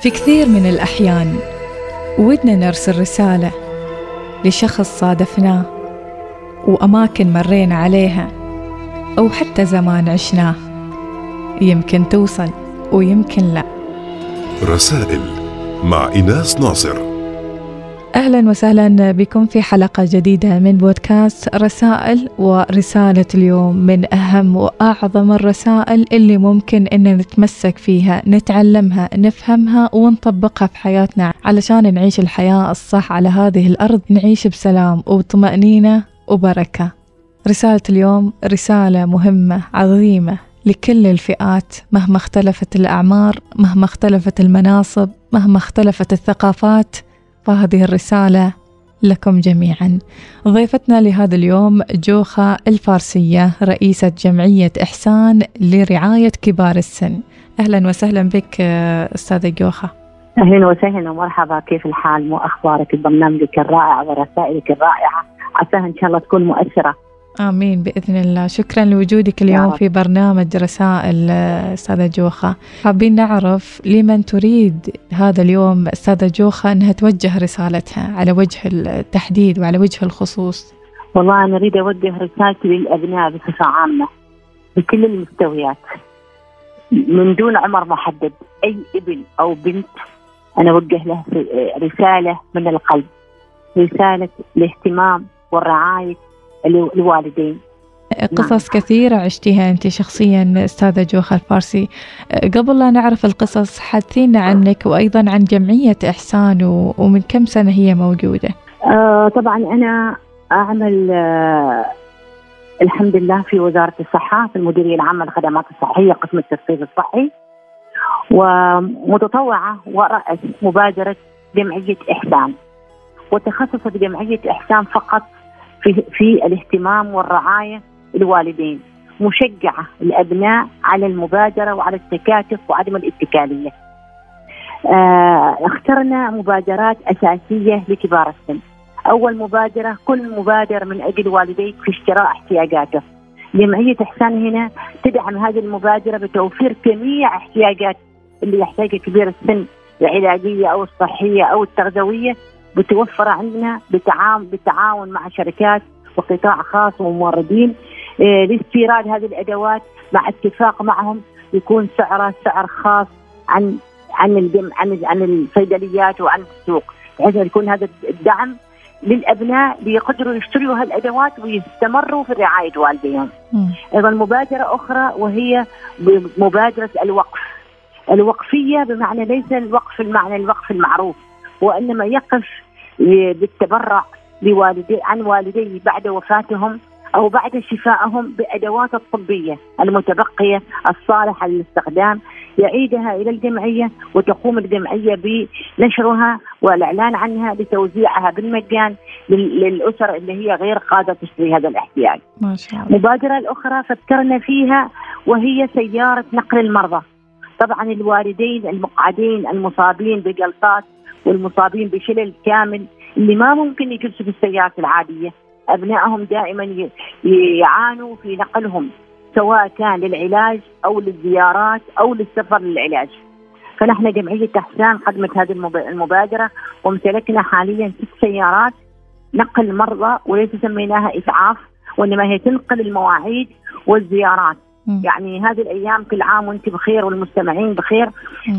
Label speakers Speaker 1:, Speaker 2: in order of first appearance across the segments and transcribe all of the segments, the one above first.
Speaker 1: في كثير من الأحيان ودنا نرسل رسالة لشخص صادفناه وأماكن مرينا عليها أو حتى زمان عشناه. يمكن توصل ويمكن لا.
Speaker 2: رسائل مع إناس ناصر.
Speaker 1: أهلا وسهلا بكم في حلقة جديدة من بودكاست رسائل ورسالة اليوم. من أهم وأعظم الرسائل اللي ممكن إن نتمسك فيها نتعلمها نفهمها ونطبقها في حياتنا. علشان نعيش الحياة الصح على هذه الأرض نعيش بسلام وطمأنينة وبركة. رسالة اليوم رسالة مهمة عظيمة لكل الفئات. مهما اختلفت الأعمار مهما اختلفت المناصب مهما اختلفت الثقافات فهذه الرسالة لكم جميعا. ضيفتنا لهذا اليوم جوخة الفارسية رئيسة جمعية إحسان لرعاية كبار السن. أهلا وسهلا بك أستاذة جوخة.
Speaker 3: أهلا وسهلا ومرحبا. كيف الحال؟ وأخبارك برنامجك الرائع ورسائلك الرائعة. عساها إن شاء الله تكون مؤثرة.
Speaker 1: آمين بإذن الله. شكرا لوجودك اليوم في برنامج رسائل أستاذة جوخة. حابين نعرف لمن تريد هذا اليوم أستاذة جوخة أنها توجه رسالتها على وجه التحديد وعلى وجه الخصوص؟
Speaker 3: والله أنا أريد أوجه رسالتي للأبناء بصفة عامة بكل المستويات. من دون عمر محدد أي ابن أو بنت أنا أوجه له رسالة من القلب. رسالة الاهتمام والرعاية الوالدين.
Speaker 1: قصص نعم. كثيرة عشتيها أنت شخصيا أستاذة جوخة الفارسي. قبل لا نعرف القصص حدثينا عنك وأيضا عن جمعية إحسان ومن كم سنة هي موجودة؟
Speaker 3: آه طبعا أنا أعمل آه الحمد لله في وزارة الصحة في المديرية العامة للخدمات الصحية قسم التثقيف الصحي. ومتطوعة ورأس مبادرة جمعية إحسان. وتخصصت جمعية إحسان فقط في في الاهتمام والرعاية الوالدين مشجعة الأبناء على المبادرة وعلى التكاتف وعدم الاتكالية. آه اخترنا مبادرات أساسية لكبار السن. أول مبادرة كل مبادر من أجل والديك في شراء احتياجاته. جمعيه إحسان هنا تدعم هذه المبادرة بتوفير جميع احتياجات اللي يحتاجها كبير السن العلاجية أو الصحية أو التغذوية بتوفر عندنا بتعاون بالتعاون مع شركات وقطاع خاص وموردين إيه لاستيراد هذه الأدوات مع اتفاق معهم يكون سعره سعر خاص عن عن الجم عن عن الصيدليات وعن السوق بحيث يكون هذا الدعم للأبناء ليقدروا يشتروا هالأدوات ويستمروا في رعايه والديهم. أيضا مبادرة أخرى وهي مبادره الوقف. الوقفية بمعنى ليس الوقف المعنى الوقف المعروف وإنما يقف بالتبرع لوالدي عن والديه بعد وفاتهم أو بعد شفائهم بأدوات الطبية المتبقية الصالحة للاستخدام يعيدها إلى الجمعية وتقوم الجمعية بنشرها والإعلان عنها لتوزيعها بالمجان للأسر اللي هي غير قادرة تشتري هذا الاحتياج.
Speaker 1: ما شاء الله.
Speaker 3: المبادره الأخرى فكرنا فيها وهي سيارة نقل المرضى. طبعا الوالدين المقعدين المصابين بجلطات والمصابين بشلل كامل اللي ما ممكن يجلسوا في السيارات العادية أبنائهم دائما يعانوا في نقلهم سواء كان للعلاج أو للزيارات أو للسفر للعلاج. فنحن جمعية احسان قدمت هذه المبادرة وامتلكنا حاليا ست سيارات نقل مرضى وليس سميناها إسعاف وإنما هي تنقل المواعيد والزيارات يعني هذه الأيام كل عام وأنت بخير والمستمعين بخير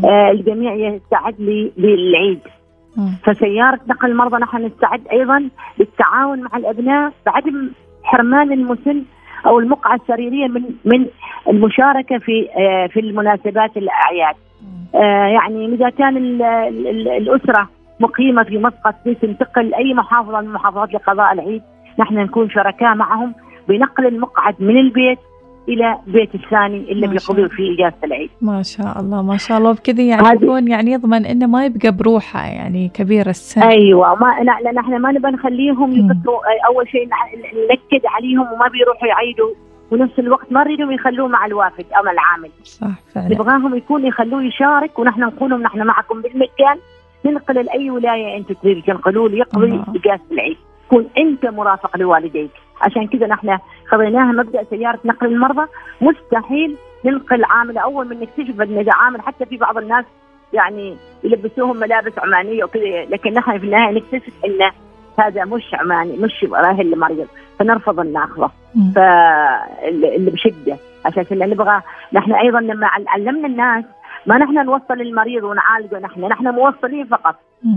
Speaker 3: آه الجميع يستعد للعيد. فسيارة نقل المرضى نحن نستعد أيضا للتعاون مع الأبناء بعدم حرمان المسن أو المقعة السريرية من من المشاركة في آه في المناسبات الأعياد. آه يعني إذا كان ال ال ال الأسرة مقيمة في مسقط تنتقل أي محافظة من المحافظات لقضاء العيد نحن نكون شركاء معهم بنقل المقعد من البيت إلى بيت الثاني اللي بيقضوا فيه إجازة العيد.
Speaker 1: ما شاء الله ما شاء الله وبكذا يعني يكون يعني يضمن إنه ما يبقى بروحه يعني كبير السن.
Speaker 3: أيوه ما لا لأن إحنا ما نبغى نخليهم يقصروا أول شيء ننكد عليهم وما بيروحوا يعيدوا ونفس الوقت ما نريدهم يخلوه مع الوافد أو مع العامل.
Speaker 1: صح فعلا.
Speaker 3: نبغاهم يكون يخلوه يشارك ونحن نقول نحن معكم بالمجان ننقل لأي ولاية أنتم تريدوا تنقلوا يقضي إجازة العيد. تكون أنت مرافق لوالديك. عشان كذا نحن خذيناها مبدأ سيارة نقل المرضى. مستحيل ننقل عامل أول من نكتشف ان عامل حتى في بعض الناس يعني يلبسوهم ملابس عمانية وكذا لكن نحن في النهاية نكتشف إنه هذا مش عماني مش راهن لمريض فنرفض ان ناخذه فاللي بشدة. عشان كذا نبغى نحن أيضا لما علمنا الناس ما نحن نوصل المريض ونعالجه نحن نحن موصلين فقط.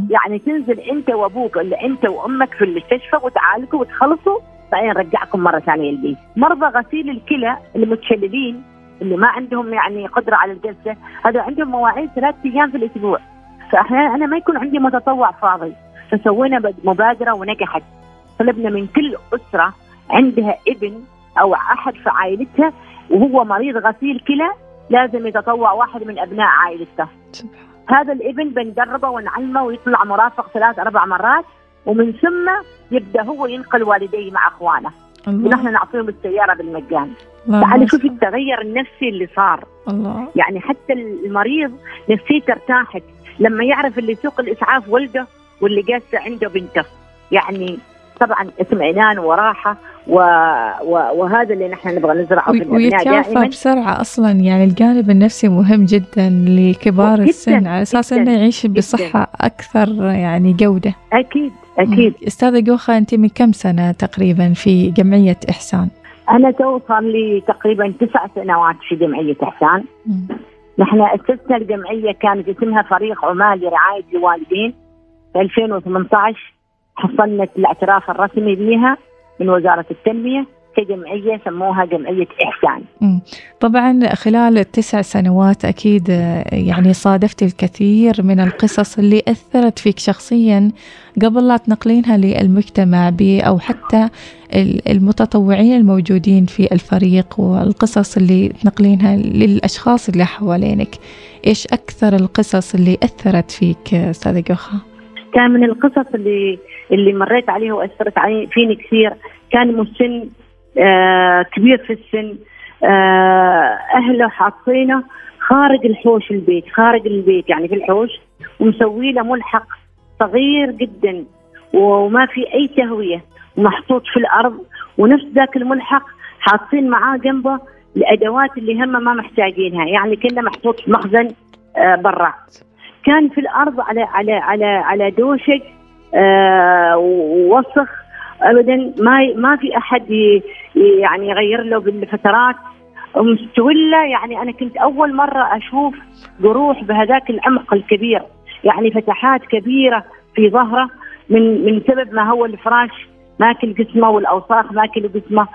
Speaker 3: يعني تنزل انت وابوك ولا انت وامك في المستشفى وتعالجوا وتخلصوا بعدين نرجعكم مرة ثانية البيت مرضى غسيل الكلى المتشللين اللي ما عندهم يعني قدرة على الجلسة هذا عندهم مواعيد ثلاث أيام في الأسبوع. فاحيانا أنا ما يكون عندي متطوع فاضي. فسوينا مبادرة ونجحت. طلبنا من كل أسرة عندها ابن أو أحد في عائلتها وهو مريض غسيل كلى لازم يتطوع واحد من أبناء عائلته. هذا الإبن بندربه ونعلمه ويطلع مرافق ثلاث أربع مرات ومن ثم يبدأ هو ينقل والديه مع أخوانه. ونحن نعطيهم السيارة بالمجان. تعالي شوفي التغير النفسي اللي صار. الله. يعني حتى المريض نفسيته ارتاحت. لما يعرف اللي يسوق الإسعاف ولده واللي جالسة عنده بنته. يعني طبعا اطمئنان وراحة. و... و... وهذا اللي نحن نبغى نزرعه في الابناء
Speaker 1: دائما. بسرعة أصلا يعني الجانب النفسي مهم جدا لكبار جداً السن على أساس إنه يعيش بصحة أكثر يعني جودة.
Speaker 3: أكيد أكيد.
Speaker 1: أستاذة جوخة أنت من كم سنة تقريبا في جمعية إحسان؟
Speaker 3: أنا تو صار لي تقريبا تسع سنوات في جمعية إحسان. نحن أسسنا الجمعية كانت اسمها فريق عمال لرعاية الوالدين. في 2018 حصلنا الاعتراف الرسمي بها من وزارة التنمية كجمعية سموها جمعية إحسان.
Speaker 1: طبعا خلال التسع سنوات أكيد يعني صادفت الكثير من القصص اللي أثرت فيك شخصيا قبل لا تنقلينها للمجتمع أو حتى المتطوعين الموجودين في الفريق والقصص اللي تنقلينها للأشخاص اللي حوالينك. إيش أكثر القصص اللي أثرت فيك أستاذة جوخة؟
Speaker 3: كان من القصص اللي اللي مريت عليها وأثرت علي فيني كثير. كان مسن آه كبير في السن. آه أهله حاطينه خارج الحوش البيت خارج البيت يعني في الحوش ومسوي له ملحق صغير جدا وما في أي تهوية ومحطوط في الأرض. ونفس ذاك الملحق حاطين معاه جنبه الأدوات اللي هم ما محتاجينها يعني كله محطوط في مخزن آه برا. كان في الأرض على على على على دوشج ووسخ ابدا. ما ما في أحد يعني يغير له بالفترات. مستولة يعني أنا كنت أول مرة أشوف جروح بهذاك العمق الكبير. يعني فتحات كبيرة في ظهره من من سبب ما هو الفراش. ماكل جسمه والأوساخ ماكل جسمه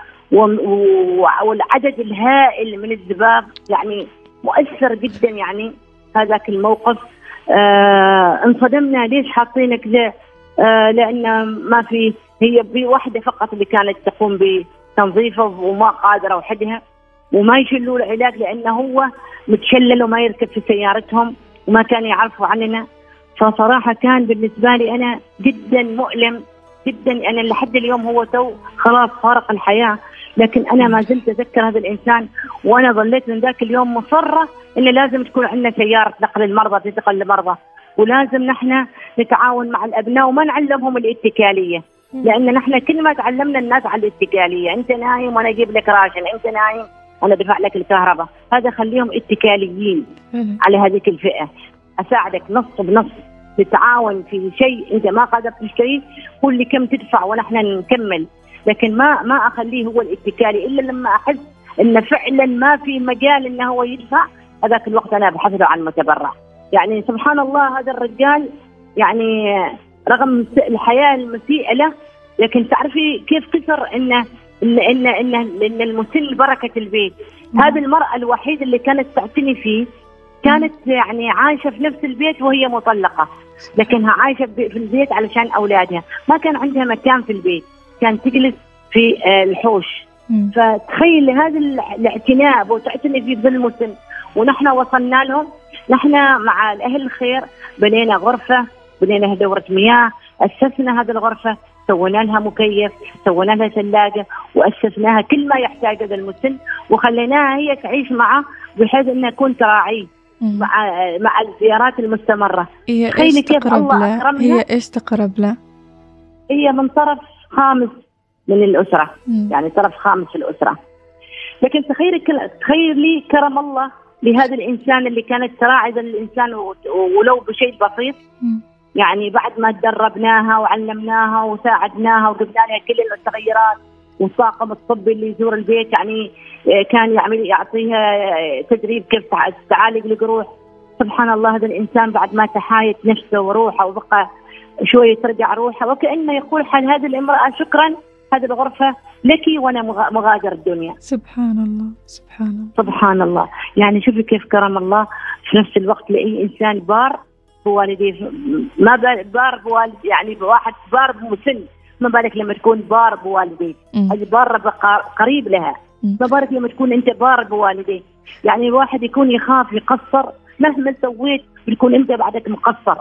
Speaker 3: والعدد الهائل من الذباب. يعني مؤثر جدا يعني هذاك الموقف. آه انصدمنا ليش حاطينه كذا آه لأن ما في هي في واحدة فقط اللي كانت تقوم بتنظيفه وما قادرة وحدها وما يشلوا له علاج لأنه هو متشلل وما يركب في سيارتهم وما كانوا يعرفوا عننا. فصراحة كان بالنسبة لي أنا جدا مؤلم جدا. أنا لحد اليوم هو تو خلاص فارق الحياة لكن أنا ما زلت اتذكر هذا الإنسان وأنا ظليت من ذاك اليوم مصرة انه لازم تكون عندنا سيارة نقل المرضى تنتقل المرضى ولازم نحن نتعاون مع الأبناء وما نعلمهم الاتكالية. لأن نحن كل ما تعلمنا الناس على الاتكالية. أنت نايم وأنا أجيب لك راشن أنت نايم أنا أدفع لك الكهرباء. هذا خليهم اتكاليين على هذيك الفئة. أساعدك نص بنص نتعاون في شيء أنت ما قادر تشتريه قول لي كم تدفع ونحن نكمل. لكن ما ما أخليه هو الاتكالي إلا لما أحس انه فعلا ما في مجال إنه هو يدفع هذاك الوقت أنا ابحث له عن متبرع. يعني سبحان الله هذا الرجال يعني رغم الحياة المسيئة له لكن تعرفي كيف كثر إنه إن إن إن, إن المسن بركة البيت. هذه المرأة الوحيدة اللي كانت تعتني فيه كانت يعني عايشة في نفس البيت وهي مطلقة لكنها عايشة في البيت علشان أولادها. ما كان عندها مكان في البيت كان تجلس في آه، الحوش. فتخيل هذا الاعتناء وتعتني في ظل مسن ونحن وصلنا لهم نحن مع الأهل الخير بنينا غرفة بنينا دورة مياه أسسنا هذه الغرفة سوينا لها مكيف سوينا لها ثلاجة وأسسناها كل ما يحتاجه هذا المسن وخليناها هي تعيش معه بحيث انها تكون تراعيه مع مع الزيارات المستمرة
Speaker 1: هي إيش تقرب له؟ هي إيش تقرب له؟
Speaker 3: هي من طرف خامس من الأسرة مم. يعني طرف خامس في الأسرة لكن تخيلي تخيلي كرم الله لهذا الإنسان اللي كانت تراعي هذا الإنسان ولو بشيء بسيط. يعني بعد ما دربناها وعلمناها وساعدناها وجبنا لها كل التغيرات والطاقم الطبي اللي يزور البيت يعني آه، كان يعمل يعطيها آه، تدريب كيف تع- تعالج الجروح. سبحان الله هذا الإنسان بعد ما تحايت نفسه وروحه وبقى شوية ترجع روحه. وكأنه يقول حال هذه الامرأة شكرا هذه الغرفة لك وأنا مغ- مغادر الدنيا.
Speaker 1: سبحان الله سبحان الله
Speaker 3: سبحان الله يعني شوفي كيف كرم الله في نفس الوقت لأي إنسان بار بوالديه. ما بار بوالد يعني بواحد بار بمسن. ما بالك لما تكون بار بوالديه
Speaker 1: مم.
Speaker 3: هذه بار بقى قريب لها. ما بالك لما تكون أنت بار بوالديه يعني الواحد يكون يخاف يقصر. مهما سويت بتكون أنت بعدك مقصر.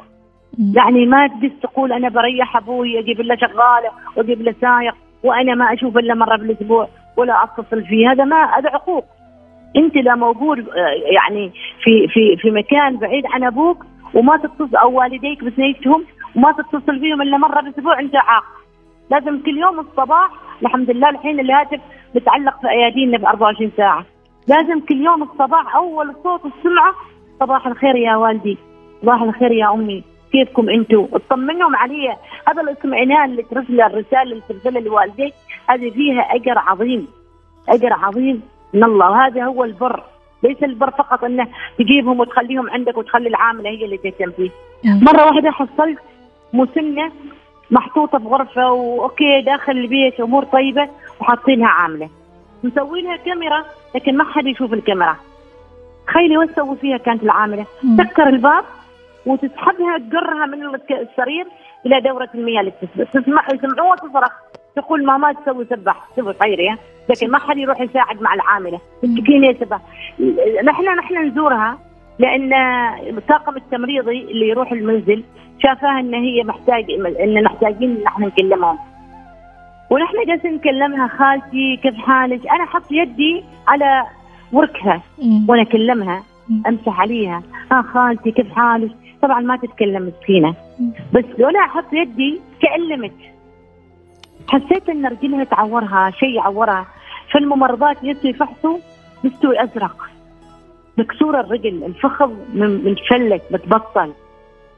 Speaker 3: يعني ما تجلس تقول أنا بريح أبوي أجيب له شغالة وأجيب له سايق. وأنا ما أشوف إلا مرة بالاسبوع ولا أتصل فيه. هذا ما هذا عقوق. أنت لا موجود آه، يعني في في في مكان بعيد عن أبوك وما تتصل أو والديك بثنيتهم وما تتصل فيهم إلا مرة بالاسبوع أنت عاق. لازم كل يوم الصباح الحمد لله الحين الهاتف متعلق في أيادينا ب 24 ساعة. لازم كل يوم الصباح أول صوت السمعة صباح الخير يا والدي صباح الخير يا أمي. كيفكم أنتم اطمنهم علي. هذا الاطمئنان اللي ترسله الرسالة اللي ترسلها لوالديك هذه فيها أجر عظيم. أجر عظيم من الله. وهذا هو البر. ليس البر فقط إنه تجيبهم وتخليهم عندك وتخلي العامله هي اللي تهتم فيه.
Speaker 1: مم.
Speaker 3: مرة واحدة حصلت مسنة محطوطة في غرفة وأوكي داخل البيت أمور طيبة وحاطينها عاملة. مسوي لها كاميرا لكن ما حد يشوف الكاميرا. تخيلي وش سووا فيها كانت العاملة.
Speaker 1: مم.
Speaker 3: تسكر الباب وتسحبها تجرها من السرير إلى دورة المياه اللي تسبح تسمع يسمعوها تصرخ تقول ماما تسوي سبح تسوي خيري ها؟ لكن ما حد يروح يساعد مع العاملة. مسكين يا سبح نحن نحن نزورها لأن الطاقم التمريضي اللي يروح المنزل شافاها إن هي محتاج إن محتاجين إن إحنا نكلمهم. ونحن جالسين نكلمها خالتي كيف حالك؟ أنا أحط يدي على وركها. وأنا
Speaker 1: أكلمها.
Speaker 3: أمسح عليها. آه خالتي كيف حالك؟ طبعا ما تتكلم
Speaker 1: مسكينة.
Speaker 3: بس لو أنا أحط يدي كألمت. حسيت إن رجلها تعورها شيء يعورها. فالممرضات يجوا يفحصوا مستوي أزرق. مكسوره الرجل الفخذ من متفلت متبطل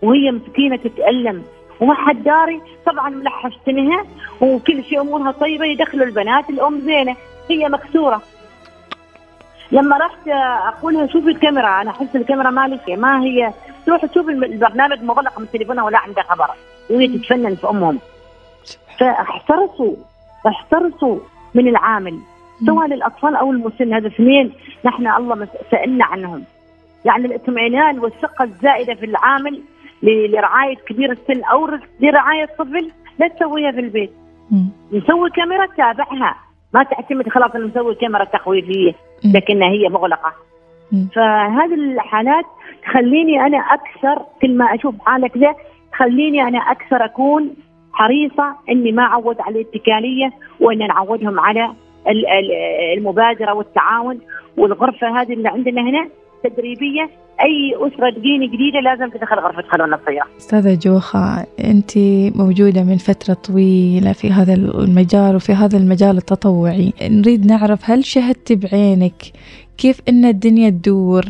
Speaker 3: وهي مسكينة تتألم. وما حد داري طبعا ملحشتنها وكل شيء أمورها طيبة يدخلوا البنات الأم زينة. هي مكسورة. لما رحت أقولها شوفي الكاميرا أنا أحس الكاميرا مالك ما هي تروح تشوف البرنامج مغلق من تليفونها ولا عندها خبر. وهي تتفنن في أمهم. فاحترسوا. احترسوا من العامل. سواء للأطفال أو المسن. هذا اثنين نحن الله سألنا عنهم. يعني الاطمئنان والثقة الزائدة في العامل لرعاية كبير السن أو لرعاية طفل لا تسويها في البيت. نسوي كاميرا تتابعها ما تعتمد خلاص نسوي كاميرا تخويفيه. لكنها هي
Speaker 1: مغلقة.
Speaker 3: فهذه الحالات تخليني أنا أكثر كل ما أشوف حاله كذا تخليني أنا أكثر أكون حريصة إني ما أعود على الاتكالية وان نعودهم على ال- ال- المبادرة والتعاون. والغرفة هذه اللي عندنا هنا تدريبية أي أسرة تجيني جديدة لازم تدخل غرفة خلونا الصغيره.
Speaker 1: أستاذة جوخة أنت موجودة من فترة طويلة في هذا المجال وفي هذا المجال التطوعي. نريد نعرف هل شهدت بعينك كيف أن الدنيا تدور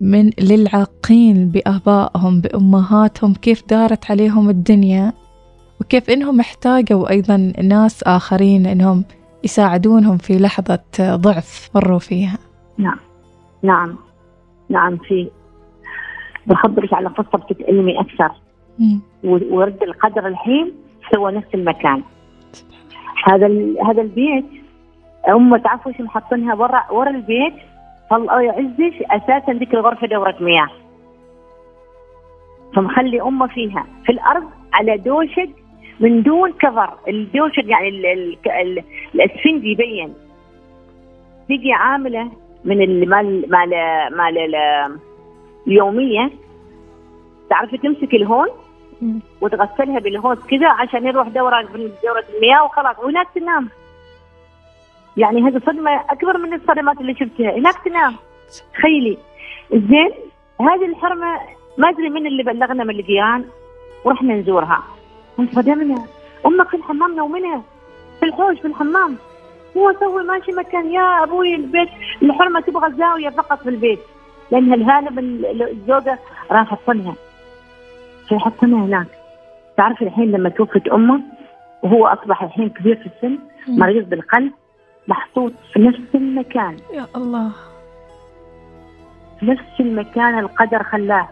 Speaker 1: من للعاقين بآبائهم بأمهاتهم كيف دارت عليهم الدنيا وكيف إنهم احتاجوا أيضا ناس آخرين إنهم يساعدونهم في لحظة ضعف مروا فيها.
Speaker 3: نعم. نعم. في بخبرك على قصة بتتألمي
Speaker 1: مم.
Speaker 3: و- ورد القدر الحين سوى نفس المكان. هذا هذا البيت هم تعرفوا شو محطينها ورا ورا البيت الله يعزش أساسا ذيك الغرفة دورة مياه. فمخلي أمه فيها. في الأرض على دوشق من دون كفر. الدوشق يعني ال ال ال الاسفنج يبين. تيجي عاملة من المال مال مال ال- اليومية. تعرفي تمسك الهون. وتغسلها بالهوس كذا عشان يروح دوره دورة المياه وخلاص. وهناك تنام. يعني هذه صدمه أكبر من الصدمات اللي شفتها هناك تنام. تخيلي. زين هذه الحرمة ما أدري من اللي بلغنا من الجيران ورحنا نزورها. انصدمنا. أمك في الحمام نومنا. في الحوش في الحمام. هو سوي ماشي مكان. يا أبوي البيت الحرمة تبغى زاوية فقط في البيت. لأن الهالب الزوجة راح تحطنها فيحطنها هناك. تعرف الحين لما توفت أمه وهو أصبح الحين كبير في السن مريض بالقلب محطوط في نفس المكان.
Speaker 1: يا الله.
Speaker 3: في نفس المكان القدر خلاه.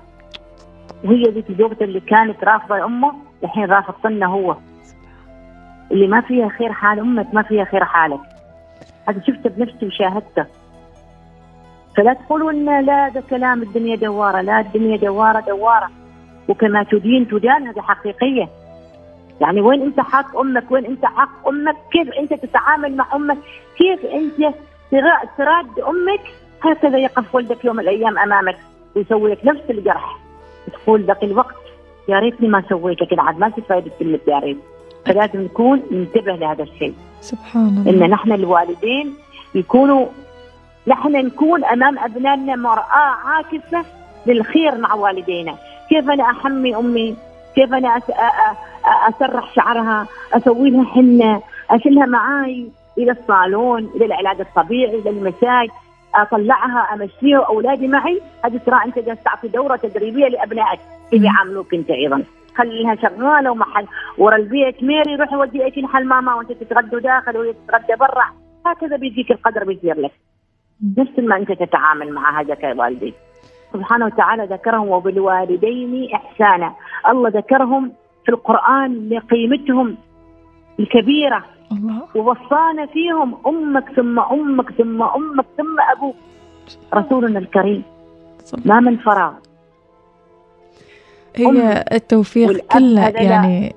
Speaker 3: وهي ذيك زوجته اللي كانت رافضة امه الحين رافضتنا هو. اللي ما فيها خير حال أمك ما فيها خير حالك. هذا شفته بنفسي وشاهدته. فلا تقولوا إن لا ده كلام الدنيا دوارة. لا الدنيا دوارة دوارة. وكما تدين تدان هذه حقيقية. يعني وين انت حق أمك وين انت حق أمك؟ كيف انت تتعامل مع أمك؟ كيف انت تراد أمك؟ هكذا يقف ولدك يوم الأيام أمامك ويسوي لك نفس الجرح. تقول ذاك الوقت يا ريتني ما سويت لكن عاد ما تفايد كلمه يا ريت. فلازم نكون ننتبه لهذا الشيء.
Speaker 1: سبحان الله.
Speaker 3: إن نحن الوالدين يكونوا نحن نكون أمام أبنائنا مرأة عاكسة للخير مع والدينا. كيف أنا أحمي أمي؟ كيف أنا أسرح شعرها أسوي لها حنة أشيلها معاي إلى الصالون إلى العلاج الطبيعي إلى المساج أطلعها أمشيها اولادي معي. هذه ترى أنت جالس تعطي دورة تدريبية لأبنائك كيف يعاملوك أنت أيضا. خليها شغالة ومحل ورا البيت. ميري روحي ودي اكل حل ماما وأنت تتغدوا داخل وهي تتغدى برا. هكذا بيجيك القدر بيصير لك. نفس ما أنت تتعامل مع هذا كوالدي سبحانه وتعالى ذكرهم وبالوالدين إحسانا. الله ذكرهم في القرآن لقيمتهم الكبيرة. الله. ووصانا فيهم أمك ثم أمك ثم أمك ثم أبوك. رسولنا الكريم. ما من فراغ.
Speaker 1: هي التوفيق كله يعني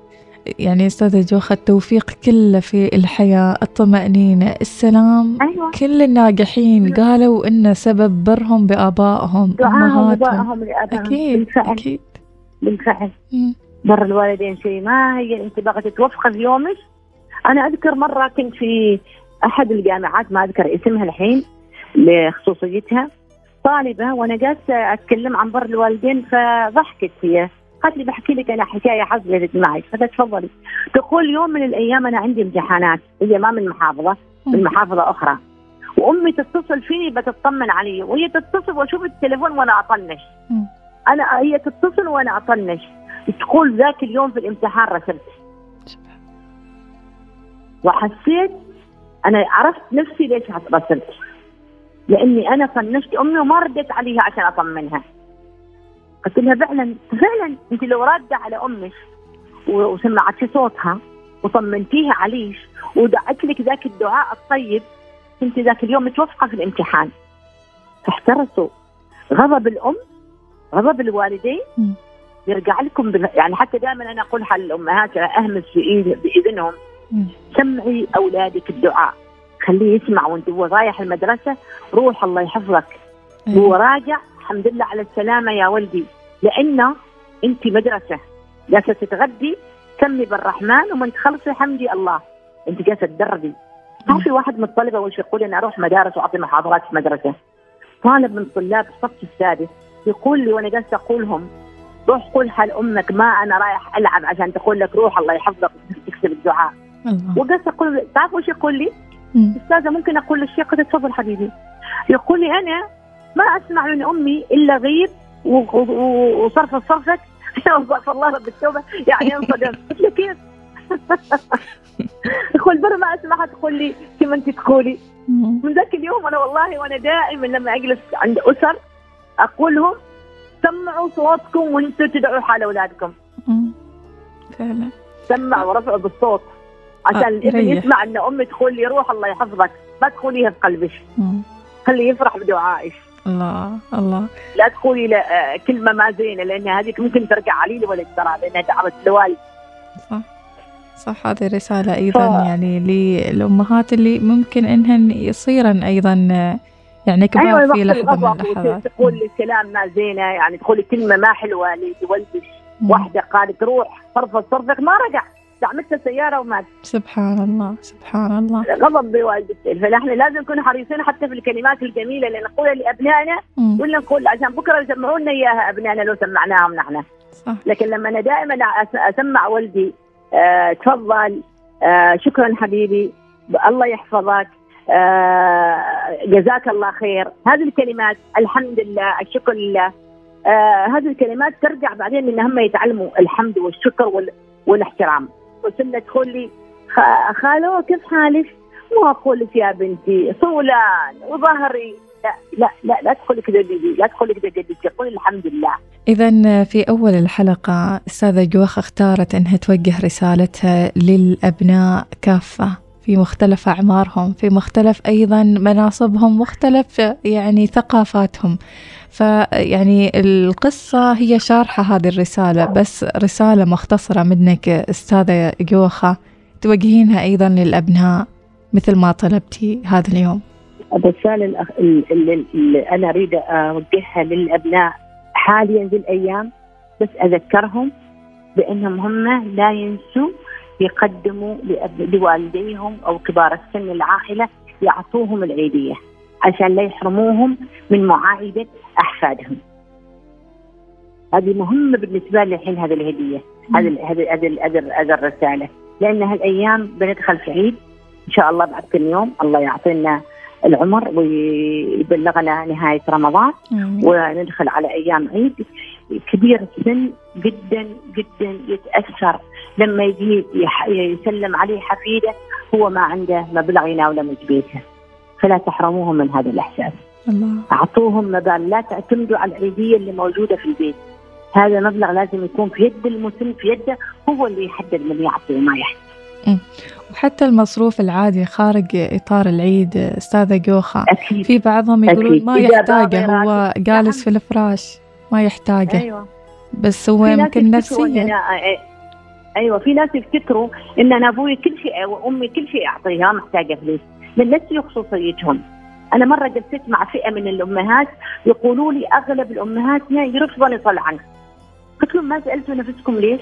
Speaker 1: يعني أستاذة جوخة التوفيق كله في الحياة الطمأنينة السلام.
Speaker 3: أيوة.
Speaker 1: كل الناجحين أيوة. قالوا إن سبب برهم بآبائهم
Speaker 3: أمهاتهم.
Speaker 1: أكيد بالفعل. أكيد.
Speaker 3: بالفعل. بر الوالدين شيء. ما هي أنت بغت توفق في يومك. أنا أذكر مرة كنت في أحد الجامعات ما أذكر اسمها الحين لخصوصيتها. طالبة وأنا جالسة أتكلم عن بر الوالدين فضحكت هي. قالت لي بحكي لك أنا حكاية حصلت معي. فتفضلي تقول يوم من الأيام أنا عندي امتحانات. هي ما من محافظة من محافظة أخرى. وأمي تتصل فيني بتطمن علي وهي تتصل وأشوف التليفون وأنا أطنش. أنا هي تتصل وأنا أطنش. تقول ذاك اليوم في الامتحان رسمت وحسيت أنا عرفت نفسي ليش رسمت لأني أنا طنشت أمي وما رديت عليها عشان أطمنها. قلت لها فعلا فعلا أنت لو راده على أمك وسمعتي صوتها وطمنتيها عليش ودعت لك ذاك الدعاء الطيب أنت ذاك اليوم متوفقة في الامتحان. فاحترسوا غضب الأم غضب الوالدين يرجع لكم يعني حتى دائما أنا أقول حل الأمهات اهمس في بإذنهم سمعي أولادك الدعاء. خليه يسمع وأنت هو رايح المدرسة روح الله يحفظك. هو راجع الحمد لله على السلامة يا ولدي. لأنه أنت مدرسة جالسة تتغدي سمي بالرحمن ومن تخلصي حمدي الله. أنت جالسة تدربي. ما في واحد من الطلبة وش يقول أنا أروح مدارس وأعطي محاضرات في مدرسه طالب من طلاب الصف السادس يقول لي وأنا جالسة أقولهم روح قول حال أمك ما أنا رايح ألعب عشان تقول لك روح الله يحفظك تكتب الدعاء. وجالسه أقول تعرف وش يقول لي؟ أستاذة ممكن أقول للشيخ تفضل حبيبي. يقول لي أنا ما أسمع من أمي إلا غيب وصرف صرفك استغفر الله رب التوبة. يعني انصدم قلت له كيف؟ يقول برا ما أسمعها تقول لي كما أنت تقولي. من ذاك اليوم أنا والله وأنا دائما لما أجلس عند أسر أقول لهم سمعوا صوتكم وأنتم تدعوا حال أولادكم.
Speaker 1: فعلا.
Speaker 3: سمع ورفعوا بالصوت. عشان آه الابن يسمع إن أمي تقول لي روح الله يحفظك ما تقوليها بقلبك خليه يفرح بدعائك.
Speaker 1: الله الله.
Speaker 3: لا تقولي لا كلمة ما زينة لأن هذيك ممكن ترجع علي الولد ترى لأنها دعوت الوالد
Speaker 1: صح. صح هذه رسالة أيضا ف... يعني للأمهات اللي ممكن إنهن يصيرن أيضا يعني كبار أيوة في لحظة من اللحظات.
Speaker 3: تقول كلام ما زينة يعني تقول كلمة ما حلوة لولدك واحدة قالت روح صرفت صرفك ما رجع دعمتها سيارة ومات.
Speaker 1: سبحان الله سبحان الله.
Speaker 3: غضب بوالدتي. فنحن لازم نكون حريصين حتى في الكلمات الجميلة اللي نقولها لأبنائنا ولا نقول عشان بكرة يسمعوا لنا إياها أبنائنا لو سمعناهم نحن. صح. لكن لما أنا دائما أسمع ولدي آه تفضل آه شكرا حبيبي الله يحفظك. جزاك الله خير. هذه الكلمات الحمد لله الشكر لله. آه هذه الكلمات ترجع بعدين ان هم يتعلموا الحمد والشكر وال... والاحترام. وسنة تقول لي خالو كيف حالك؟ مو أقول لك يا بنتي صولان وظهري. لا لا لا لا كذا بيبي لا تقولي كذا جدتي قولي الحمد لله.
Speaker 1: إذا في أول الحلقة أستاذة جوخ اختارت أنها توجه رسالتها للأبناء كافة. في مختلف أعمارهم في مختلف أيضا مناصبهم مختلف يعني ثقافاتهم. فيعني القصة هي شارحة هذه الرسالة بس رسالة مختصرة منك أستاذة جوخة توجهينها أيضا للأبناء مثل ما طلبتي هذا اليوم.
Speaker 3: الرسالة اللي أنا أريد أوجهها للأبناء حاليا ذي الأيام بس أذكرهم بأنهم هم لا ينسوا يقدموا لوالديهم أو كبار السن العائلة يعطوهم العيدية عشان لا يحرموهم من معايدة أحفادهم. هذه مهمة بالنسبة لي الحين هذه الهدية هذه هذه هذه هذه الرسالة. لأن هالأيام بندخل في عيد إن شاء الله بعد كم يوم الله يعطينا العمر ويبلغنا نهاية رمضان. وندخل على أيام عيد. كبير السن جدا جدا يتأثر. لما يجي يسلم عليه حفيده هو ما عنده مبلغ يناوله من بيته فلا تحرموهم من هذا الإحساس. الله. أعطوهم مبالغ. لا تعتمدوا على العيدية اللي موجودة في البيت. هذا مبلغ لازم يكون في يد المسن في يده هو اللي يحدد من يعطي وما يحدد.
Speaker 1: وحتى المصروف العادي خارج إطار العيد أستاذة جوخة. أكيد. في بعضهم يقولون ما يحتاجه هو جالس نعم. في الفراش. ما يحتاجه. أيوة. بس هو يمكن نفسيا
Speaker 3: أيوه في ناس يفتكروا إن أنا أبوي كل شيء وأمي كل شيء أعطيها محتاجة فلوس من نسيوا خصوصيتهم أنا مرة جلست مع فئة من الأمهات يقولوا لي أغلب الأمهات يرفضن يطلعن قلت لهم ما سألتوا نفسكم ليش؟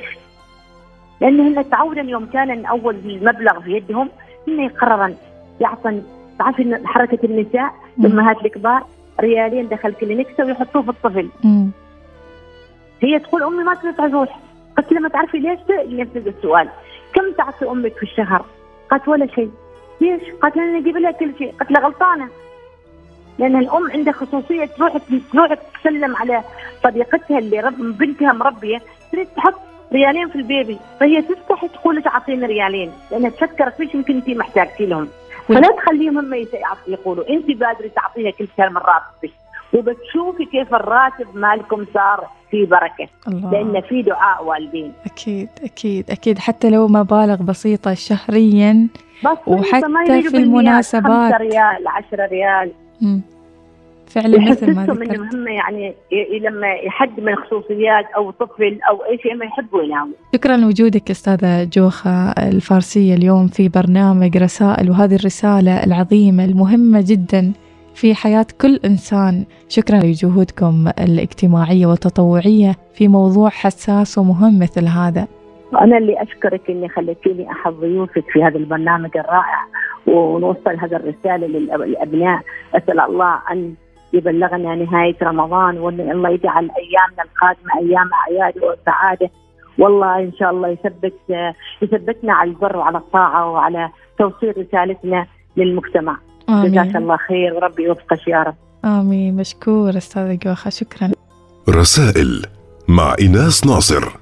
Speaker 3: لانهن تعودا يوم كان أول المبلغ في يدهم هن يقررن يعطن. تعرفي حركة النساء الأمهات الكبار ريالين دخل كلينكسه ويحطوه في الطفل. مم. هي تقول أمي ما تدفع روح قلت لها ما تعرفي ليش نفس السؤال. كم تعطي أمك في الشهر؟ قالت ولا شيء. ليش؟ قالت أنا أجيب لها كل شيء. قلت لها غلطانة. لأن الأم عندها خصوصية تروح تروح تسلم على صديقتها اللي رب بنتها مربية. تريد تحط ريالين في البيبي. فهي تستحي تقول لك أعطيني ريالين. لانها تفكر فيش يمكن انت محتاجتي لهم. فلا تخليهم هم يقولوا. انت بادري تعطينا كل شهر من راتبك وبتشوفي كيف الراتب مالكم صار. في بركة الله. لأن في دعاء والدين.
Speaker 1: أكيد أكيد أكيد. حتى لو مبالغ بسيطة شهريا وحتى في المناسبات.
Speaker 3: 5 ريال 10 ريال. مم.
Speaker 1: فعلا مثل ما ذكرت.
Speaker 3: هم يعني لما يحد من خصوصيات أو طفل أو أي شيء ما يحبوا يناموا.
Speaker 1: شكرا لوجودك أستاذة جوخة الفارسية اليوم في برنامج رسائل وهذه الرسالة العظيمة المهمة جدا. في حياة كل إنسان. شكرا لجهودكم الاجتماعية والتطوعية في موضوع حساس ومهم مثل هذا.
Speaker 3: أنا اللي أشكرك إني خليتيني أحد ضيوفك في هذا البرنامج الرائع ونوصل هذا الرسالة للأبناء. أسأل الله أن يبلغنا نهاية رمضان وأن الله يجعل أيامنا القادمة أيام أعياد وسعادة. والله إن شاء الله يثبت يثبتنا على البر وعلى الطاعة وعلى توصيل رسالتنا للمجتمع. جزاك الله خير وربي يوفقك يا رب.
Speaker 1: آمين. مشكور أستاذة جوخة شكرا.
Speaker 2: رسائل مع إناس ناصر.